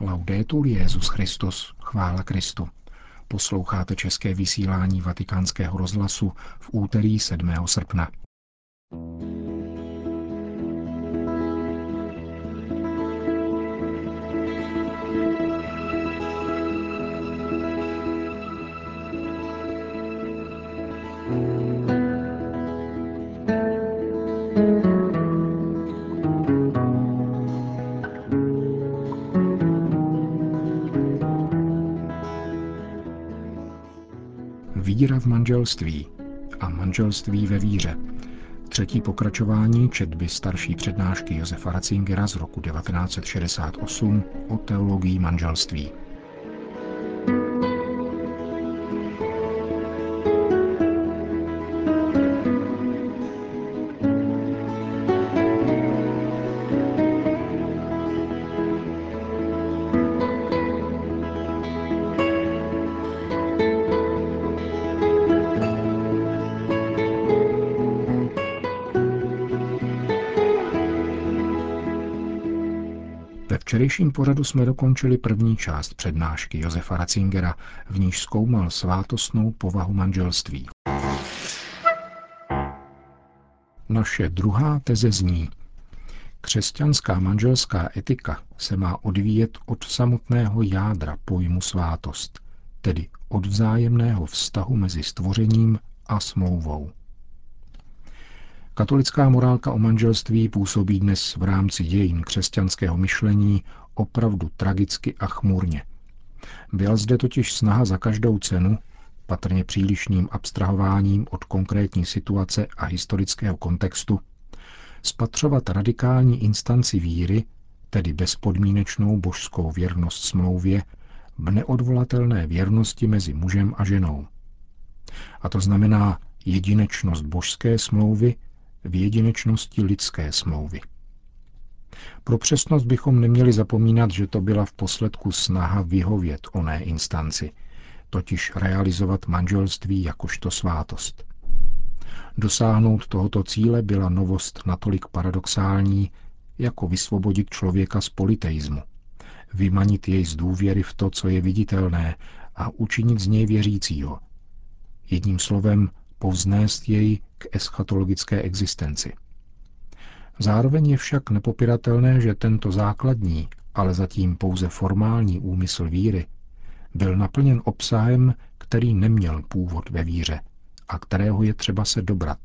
Laudetur Jezus Christus, chvála Kristu. Posloucháte české vysílání Vatikánského rozhlasu v úterý 7. srpna. Víra v manželství a manželství ve víře. Třetí pokračování četby starší přednášky Josefa Ratzingera z roku 1968 o teologii manželství. Včerejším pořadu jsme dokončili první část přednášky Josefa Ratzingera, v níž zkoumal svátostnou povahu manželství. Naše druhá teze zní, křesťanská manželská etika se má odvíjet od samotného jádra pojmu svátost, tedy od vzájemného vztahu mezi stvořením a smlouvou. Katolická morálka o manželství působí dnes v rámci dějin křesťanského myšlení opravdu tragicky a chmurně. Byla zde totiž snaha za každou cenu, patrně přílišným abstrahováním od konkrétní situace a historického kontextu, spatřovat radikální instanci víry, tedy bezpodmínečnou božskou věrnost smlouvě, v neodvolatelné věrnosti mezi mužem a ženou. A to znamená jedinečnost božské smlouvy v jedinečnosti lidské smlouvy. Pro přesnost bychom neměli zapomínat, že to byla v posledku snaha vyhovět oné instanci, totiž realizovat manželství jakožto svátost. Dosáhnout tohoto cíle byla novost natolik paradoxální, jako vysvobodit člověka z politeismu, vymanit jej z důvěry v to, co je viditelné a učinit z něj věřícího. Jedním slovem povznést jej k eschatologické existenci. Zároveň je však nepopiratelné, že tento základní, ale zatím pouze formální úmysl víry byl naplněn obsahem, který neměl původ ve víře a kterého je třeba se dobrat,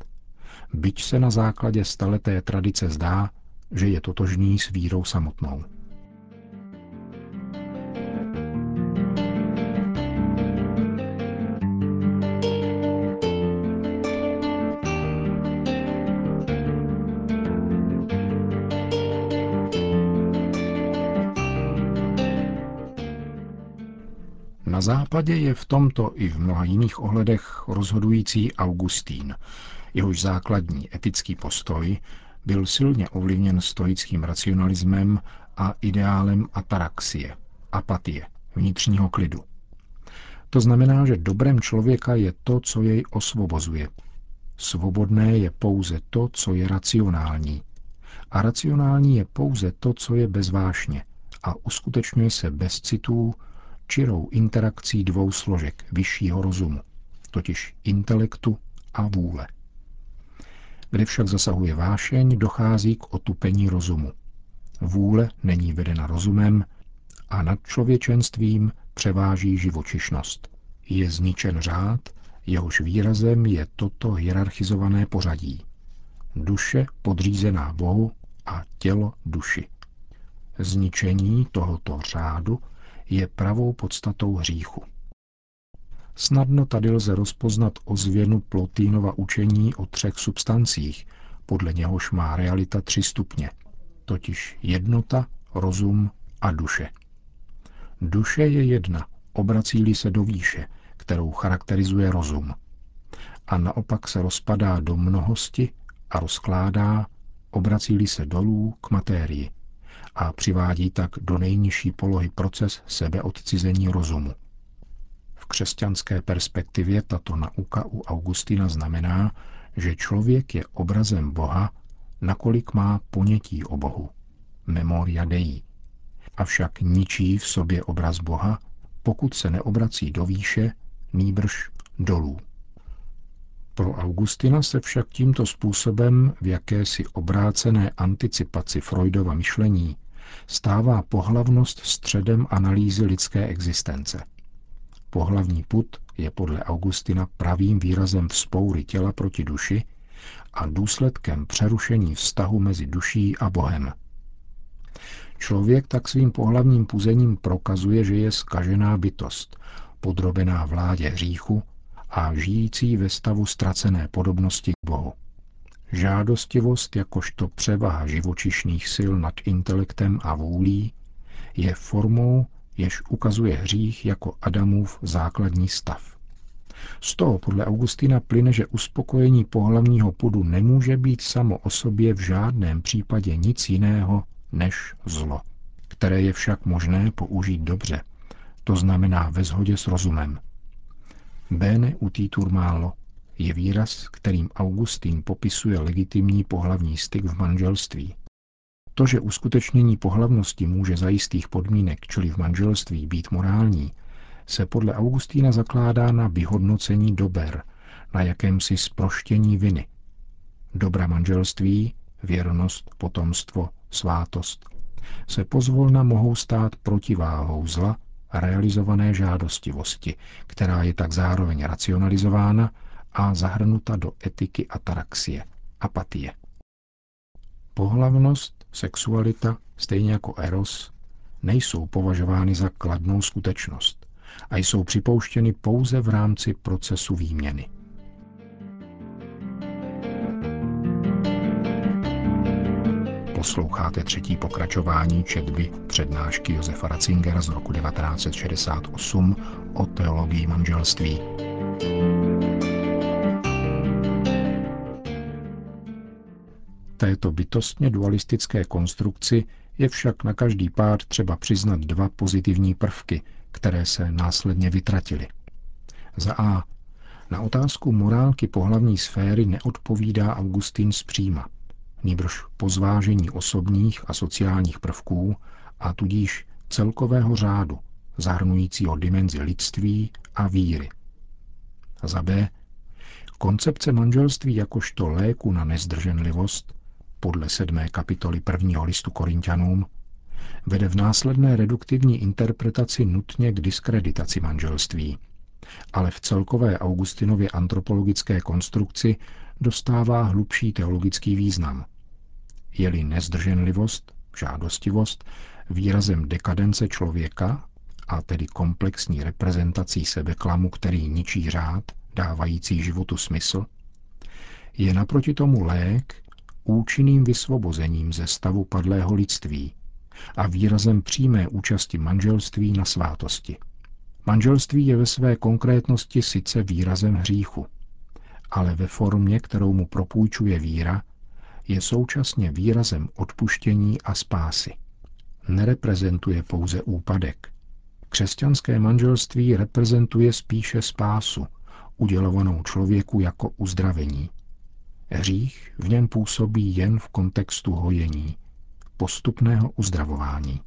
byť se na základě staleté tradice zdá, že je totožný s vírou samotnou. Západě je v tomto i v mnoha jiných ohledech rozhodující Augustín. Jehož základní etický postoj byl silně ovlivněn stoickým racionalismem a ideálem ataraxie, apatie, vnitřního klidu. To znamená, že dobrem člověka je to, co jej osvobozuje. Svobodné je pouze to, co je racionální. A racionální je pouze to, co je bezvášně a uskutečňuje se bez citů, čirou interakcí dvou složek vyššího rozumu, totiž intelektu a vůle. Kde však zasahuje vášeň, dochází k otupení rozumu. Vůle není vedena rozumem a nad člověčenstvím převáží živočišnost. Je zničen řád, jehož výrazem je toto hierarchizované pořadí. Duše podřízená Bohu a tělo duši. Zničení tohoto řádu je pravou podstatou hříchu. Snadno tady lze rozpoznat ozvěnu Plotínova učení o třech substancích, podle něhož má realita tři stupně, totiž jednota, rozum a duše. Duše je jedna, obrací se do výše, kterou charakterizuje rozum. A naopak se rozpadá do mnohosti a rozkládá, obrací se dolů k matérii, a přivádí tak do nejnižší polohy proces sebeodcizení rozumu. V křesťanské perspektivě tato nauka u Augustina znamená, že člověk je obrazem Boha, nakolik má ponětí o Bohu, memoria Dei. avšak ničí v sobě obraz Boha, pokud se neobrací do výše, nýbrž dolů. Pro Augustina se však tímto způsobem v jakési obrácené anticipaci Freudova myšlení stává pohlavnost středem analýzy lidské existence. Pohlavní put je podle Augustina pravým výrazem vzpoury těla proti duši a důsledkem přerušení vztahu mezi duší a Bohem. Člověk tak svým pohlavním puzením prokazuje, že je skažená bytost, podrobená vládě hříchu a žijící ve stavu ztracené podobnosti k Bohu. Žádostivost jakožto převaha živočišných sil nad intelektem a vůlí je formou, jež ukazuje hřích jako Adamův základní stav. Z toho podle Augustina plyne, že uspokojení pohlavního pudu nemůže být samo o sobě v žádném případě nic jiného než zlo, které je však možné použít dobře, to znamená ve shodě s rozumem. Bene utitur málo je výraz, kterým Augustín popisuje legitimní pohlavní styk v manželství. To, že uskutečnění pohlavnosti může za jistých podmínek, čili v manželství, být morální, se podle Augustína zakládá na vyhodnocení dober, na jakémsi sproštění viny. Dobra manželství, věrnost, potomstvo, svátost, se pozvolna mohou stát protiváhou zla realizované žádostivosti, která je tak zároveň racionalizována a zahrnuta do etiky ataraxie, apatie. Pohlavnost, sexualita, stejně jako eros, nejsou považovány za kladnou skutečnost a jsou připouštěny pouze v rámci procesu výměny. Posloucháte třetí pokračování četby přednášky Josefa Ratzingera z roku 1968 o teologii manželství. Této bytostně dualistické konstrukci je však na každý pád třeba přiznat dva pozitivní prvky, které se následně vytratily. Za A. Na otázku morálky pohlavní sféry neodpovídá Augustín zpříma nýbrž po zvážení osobních a sociálních prvků a tudíž celkového řádu, zahrnujícího dimenzi lidství a víry. Za B. Koncepce manželství jakožto léku na nezdrženlivost, podle sedmé kapitoly prvního listu Korintianům, vede v následné reduktivní interpretaci nutně k diskreditaci manželství, ale v celkové Augustinově antropologické konstrukci dostává hlubší teologický význam. Je-li nezdrženlivost, žádostivost, výrazem dekadence člověka, a tedy komplexní reprezentací sebeklamu, který ničí řád, dávající životu smysl, je naproti tomu lék účinným vysvobozením ze stavu padlého lidství a výrazem přímé účasti manželství na svátosti. Manželství je ve své konkrétnosti sice výrazem hříchu, ale ve formě, kterou mu propůjčuje víra, je současně výrazem odpuštění a spásy. Nereprezentuje pouze úpadek. Křesťanské manželství reprezentuje spíše spásu, udělovanou člověku jako uzdravení. Hřích v něm působí jen v kontextu hojení, postupného uzdravování.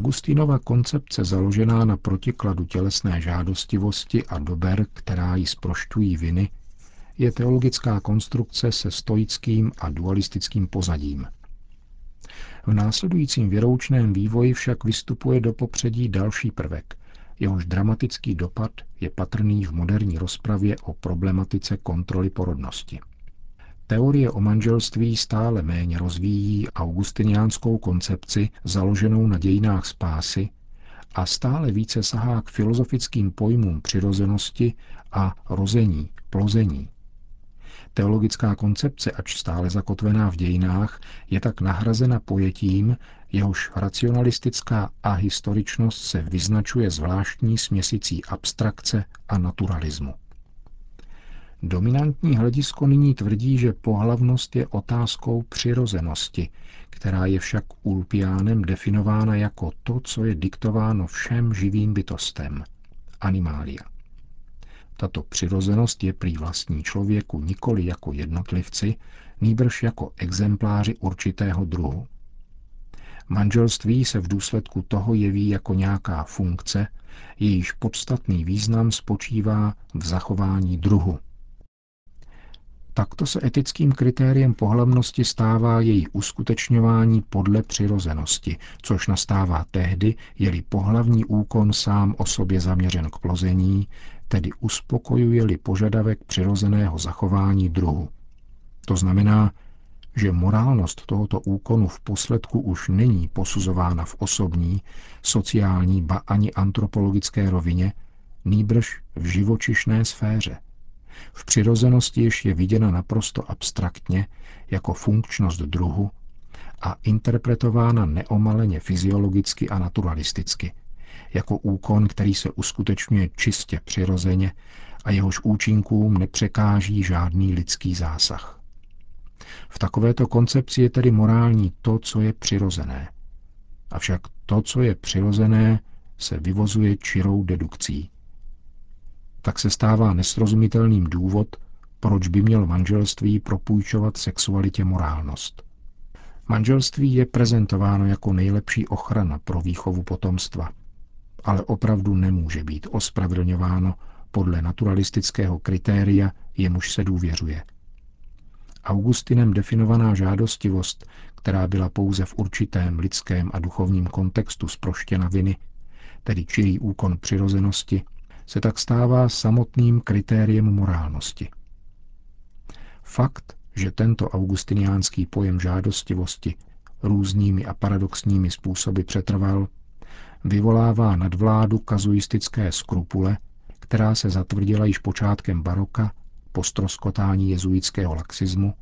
Augustínova koncepce založená na protikladu tělesné žádostivosti a dober, která ji sprošťují viny, je teologická konstrukce se stoickým a dualistickým pozadím. V následujícím věroučném vývoji však vystupuje do popředí další prvek, jehož dramatický dopad je patrný v moderní rozpravě o problematice kontroly porodnosti. Teorie o manželství stále méně rozvíjí augustiniánskou koncepci založenou na dějinách spásy a stále více sahá k filozofickým pojmům přirozenosti a rození, plození. Teologická koncepce, ač stále zakotvená v dějinách, je tak nahrazena pojetím, jehož racionalistická ahistoričnost se vyznačuje zvláštní směsicí abstrakce a naturalismu. Dominantní hledisko nyní tvrdí, že pohlavnost je otázkou přirozenosti, která je však Ulpiánem definována jako to, co je diktováno všem živým bytostem, animália. Tato přirozenost je prý vlastní člověku nikoli jako jednotlivci, nýbrž jako exempláři určitého druhu. Manželství se v důsledku toho jeví jako nějaká funkce, jejíž podstatný význam spočívá v zachování druhu. Takto se etickým kritériem pohlavnosti stává její uskutečňování podle přirozenosti, což nastává tehdy, je-li pohlavní úkon sám o sobě zaměřen k plození, tedy uspokojuje-li požadavek přirozeného zachování druhu. To znamená, že morálnost tohoto úkonu v posledku už není posuzována v osobní, sociální ba ani antropologické rovině, nýbrž v živočišné sféře. V přirozenosti již je viděna naprosto abstraktně jako funkčnost druhu a interpretována neomaleně fyziologicky a naturalisticky, jako úkon, který se uskutečňuje čistě přirozeně a jehož účinkům nepřekáží žádný lidský zásah. V takovéto koncepci je tedy morální to, co je přirozené. Avšak to, co je přirozené, se vyvozuje čirou dedukcí. Tak se stává nesrozumitelným důvod, proč by měl manželství propůjčovat sexualitě morálnost. Manželství je prezentováno jako nejlepší ochrana pro výchovu potomstva, ale opravdu nemůže být ospravedlňováno podle naturalistického kritéria, jemuž se důvěřuje – Augustinem definovaná žádostivost, která byla pouze v určitém lidském a duchovním kontextu zproštěna viny, tedy čirý úkon přirozenosti, se tak stává samotným kritériem morálnosti. Fakt, že tento augustiniánský pojem žádostivosti různými a paradoxními způsoby přetrval, vyvolává nadvládu kazuistické skrupule, která se zatvrdila již počátkem baroka po stroskotání jezuitského laxismu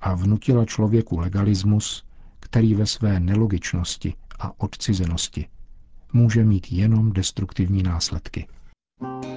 a vnutila člověku legalismus, který ve své nelogičnosti a odcizenosti může mít jenom destruktivní následky. Thank you.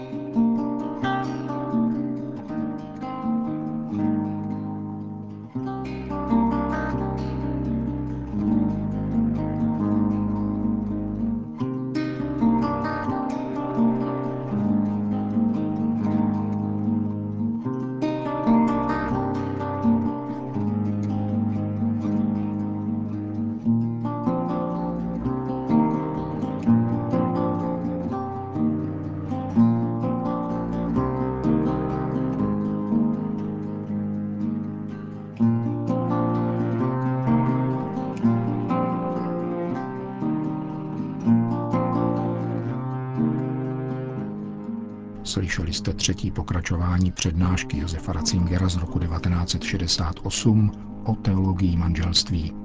Slyšeli jste třetí pokračování přednášky Josefa Ratzingera z roku 1968 o teologii manželství.